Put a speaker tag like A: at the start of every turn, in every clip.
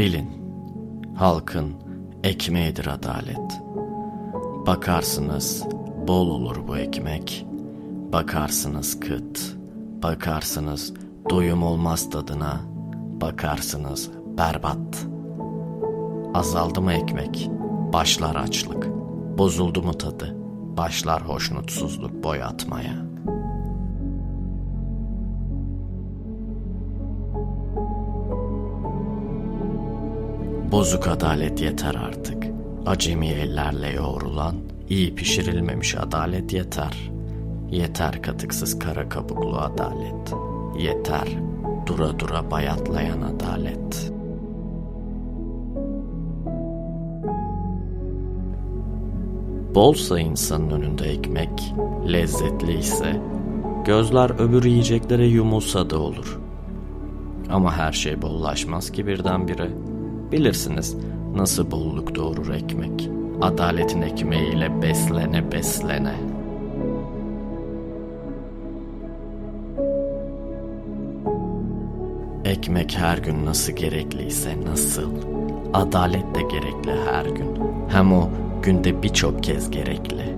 A: Bilin, halkın ekmeğidir adalet. Bakarsınız bol olur bu ekmek. Bakarsınız kıt, bakarsınız doyum olmaz tadına. Bakarsınız berbat. Azaldı mı ekmek, başlar açlık. Bozuldu mu tadı, başlar hoşnutsuzluk boy atmaya. Bozuk adalet yeter artık. Acemi ellerle yoğrulan, iyi pişirilmemiş adalet yeter. Yeter katıksız kara kabuklu adalet. Yeter dura dura bayatlayan adalet. Bolsa insanın önünde ekmek, lezzetli ise gözler öbür yiyeceklere yumulsa da olur. Ama her şey bollaşmaz ki birdenbire. Bilirsiniz nasıl bolluk doğurur ekmek. Adaletin ekmeğiyle beslene beslene. Ekmek her gün nasıl gerekliyse nasıl. Adalet de gerekli her gün. Hem o günde birçok kez gerekli.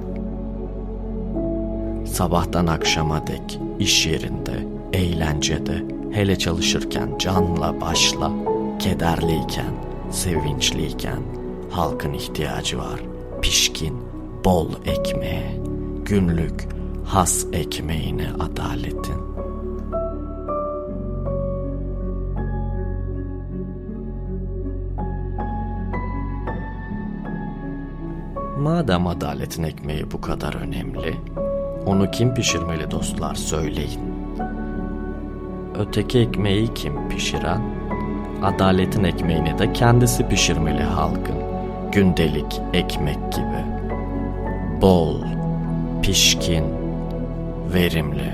A: Sabahtan akşama dek iş yerinde, eğlencede, hele çalışırken canla başla, kederliyken, sevinçliyken halkın ihtiyacı var. Pişkin, bol ekmeğe, günlük has ekmeğine adaletin. Madem adaletin ekmeği bu kadar önemli, onu kim pişirmeli dostlar söyleyin. Öteki ekmeği kim pişiren? Adaletin ekmeğini de kendisi pişirmeli halkın. Gündelik ekmek gibi. Bol, pişkin, verimli.